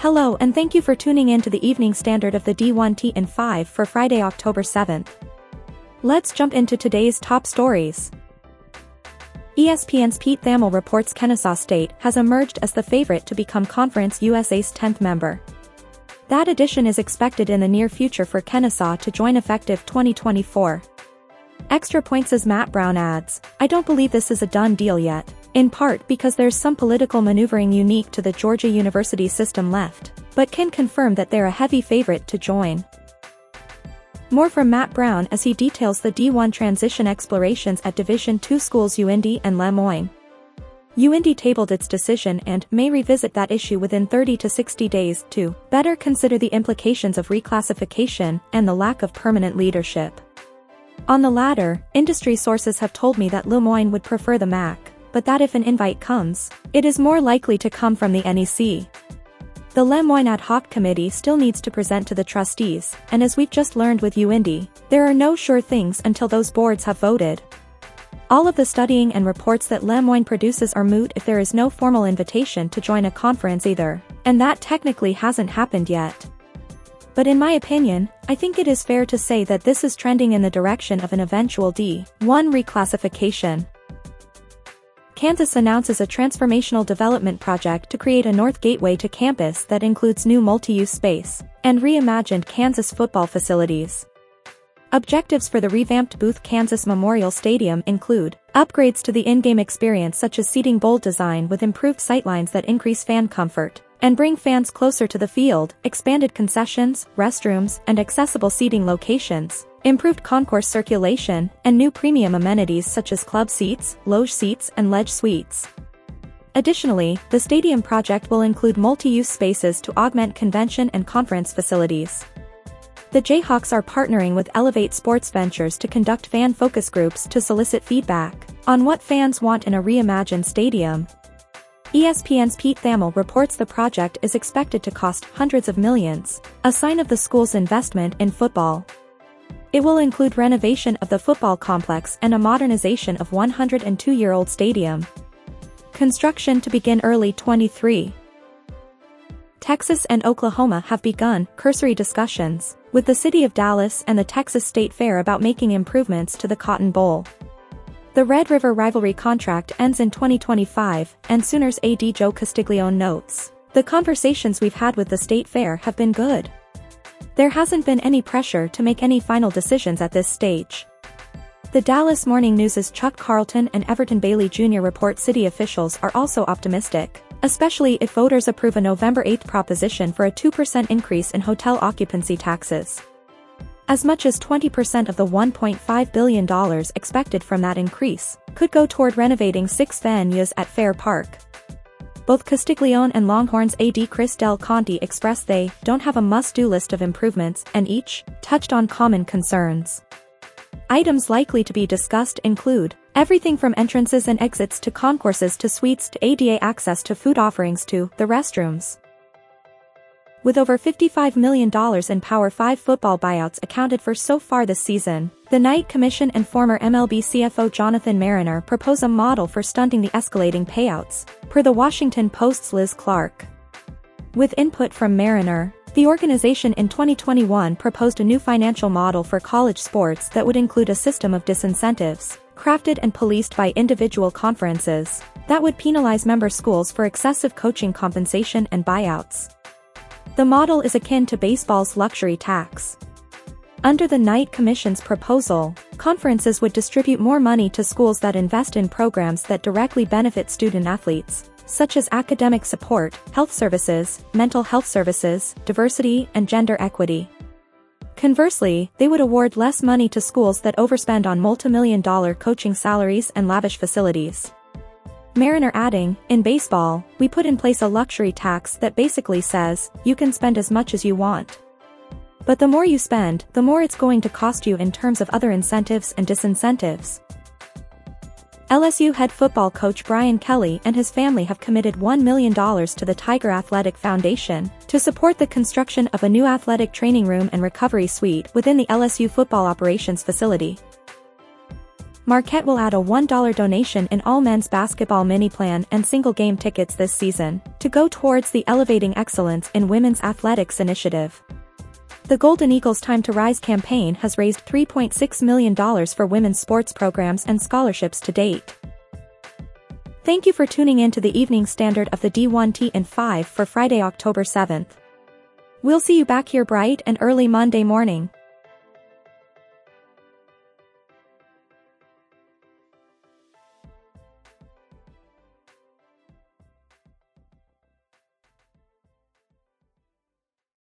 Hello and thank you for tuning in to the evening standard of the D1T in 5 for Friday, October 7th. Let's jump into today's top stories. ESPN's Pete Thamel reports Kennesaw State has emerged as the favorite to become Conference USA's 10th member. That addition is expected in the near future for Kennesaw to join effective 2024. Extra points as Matt Brown adds, I don't believe this is a done deal yet, in part because there's some political maneuvering unique to the Georgia University system left, but can confirm that they're a heavy favorite to join. More from Matt Brown as he details the D1 transition explorations at Division II schools UIndy and Le Moyne. UIndy tabled its decision and may revisit that issue within 30 to 60 days to better consider the implications of reclassification and the lack of permanent leadership. On the latter, industry sources have told me that Le Moyne would prefer the MAC, but that if an invite comes, it is more likely to come from the NEC. The Le Moyne Ad Hoc Committee still needs to present to the trustees, and as we've just learned with UIndy, there are no sure things until those boards have voted. All of the studying and reports that Le Moyne produces are moot if there is no formal invitation to join a conference either, and that technically hasn't happened yet. But in my opinion, I think it is fair to say that this is trending in the direction of an eventual D1 reclassification. Kansas announces a transformational development project to create a North Gateway to campus that includes new multi-use space and reimagined Kansas football facilities. Objectives for the revamped Booth Kansas Memorial Stadium include upgrades to the in-game experience such as seating bowl design with improved sightlines that increase fan comfort, and bring fans closer to the field, expanded concessions, restrooms, and accessible seating locations, improved concourse circulation, and new premium amenities such as club seats, loge seats, and ledge suites. Additionally, the stadium project will include multi-use spaces to augment convention and conference facilities. The Jayhawks are partnering with Elevate Sports Ventures to conduct fan focus groups to solicit feedback on what fans want in a reimagined stadium. ESPN's Pete Thamel reports the project is expected to cost hundreds of millions, a sign of the school's investment in football. It will include renovation of the football complex and a modernization of 102-year-old stadium. Construction to begin early 23. Texas and Oklahoma have begun cursory discussions with the city of Dallas and the Texas State Fair about making improvements to the Cotton Bowl. The Red River rivalry contract ends in 2025, and Sooners AD Joe Castiglione notes, The conversations we've had with the State Fair have been good. There hasn't been any pressure to make any final decisions at this stage. The Dallas Morning News's Chuck Carlton and Everton Bailey Jr. report city officials are also optimistic, especially if voters approve a November 8 proposition for a 2% increase in hotel occupancy taxes. As much as 20% of the $1.5 billion expected from that increase could go toward renovating six venues at Fair Park. Both Castiglione and Longhorns AD Chris Del Conte expressed they don't have a must-do list of improvements and each touched on common concerns. Items likely to be discussed include everything from entrances and exits to concourses to suites to ADA access to food offerings to the restrooms. With over $55 million in Power 5 football buyouts accounted for so far this season, the Knight Commission and former MLB CFO Jonathan Mariner propose a model for stunting the escalating payouts, per the Washington Post's Liz Clarke. With input from Mariner, the organization in 2021 proposed a new financial model for college sports that would include a system of disincentives, crafted and policed by individual conferences, that would penalize member schools for excessive coaching compensation and buyouts. The model is akin to baseball's luxury tax. Under the Knight Commission's proposal, conferences would distribute more money to schools that invest in programs that directly benefit student athletes, such as academic support, health services, mental health services, diversity, and gender equity. Conversely, they would award less money to schools that overspend on multimillion dollar coaching salaries and lavish facilities. Mariner adding, in baseball, we put in place a luxury tax that basically says, you can spend as much as you want. But the more you spend, the more it's going to cost you in terms of other incentives and disincentives. LSU head football coach Brian Kelly and his family have committed $1 million to the Tiger Athletic Foundation to support the construction of a new athletic training room and recovery suite within the LSU football operations facility. Marquette will add a $1 donation in all men's basketball mini plan and single game tickets this season, to go towards the Elevating Excellence in Women's Athletics initiative. The Golden Eagles Time to Rise campaign has raised $3.6 million for women's sports programs and scholarships to date. Thank you for tuning in to the evening standard of the D1T and 5 for Friday, October 7th. We'll see you back here bright and early Monday morning.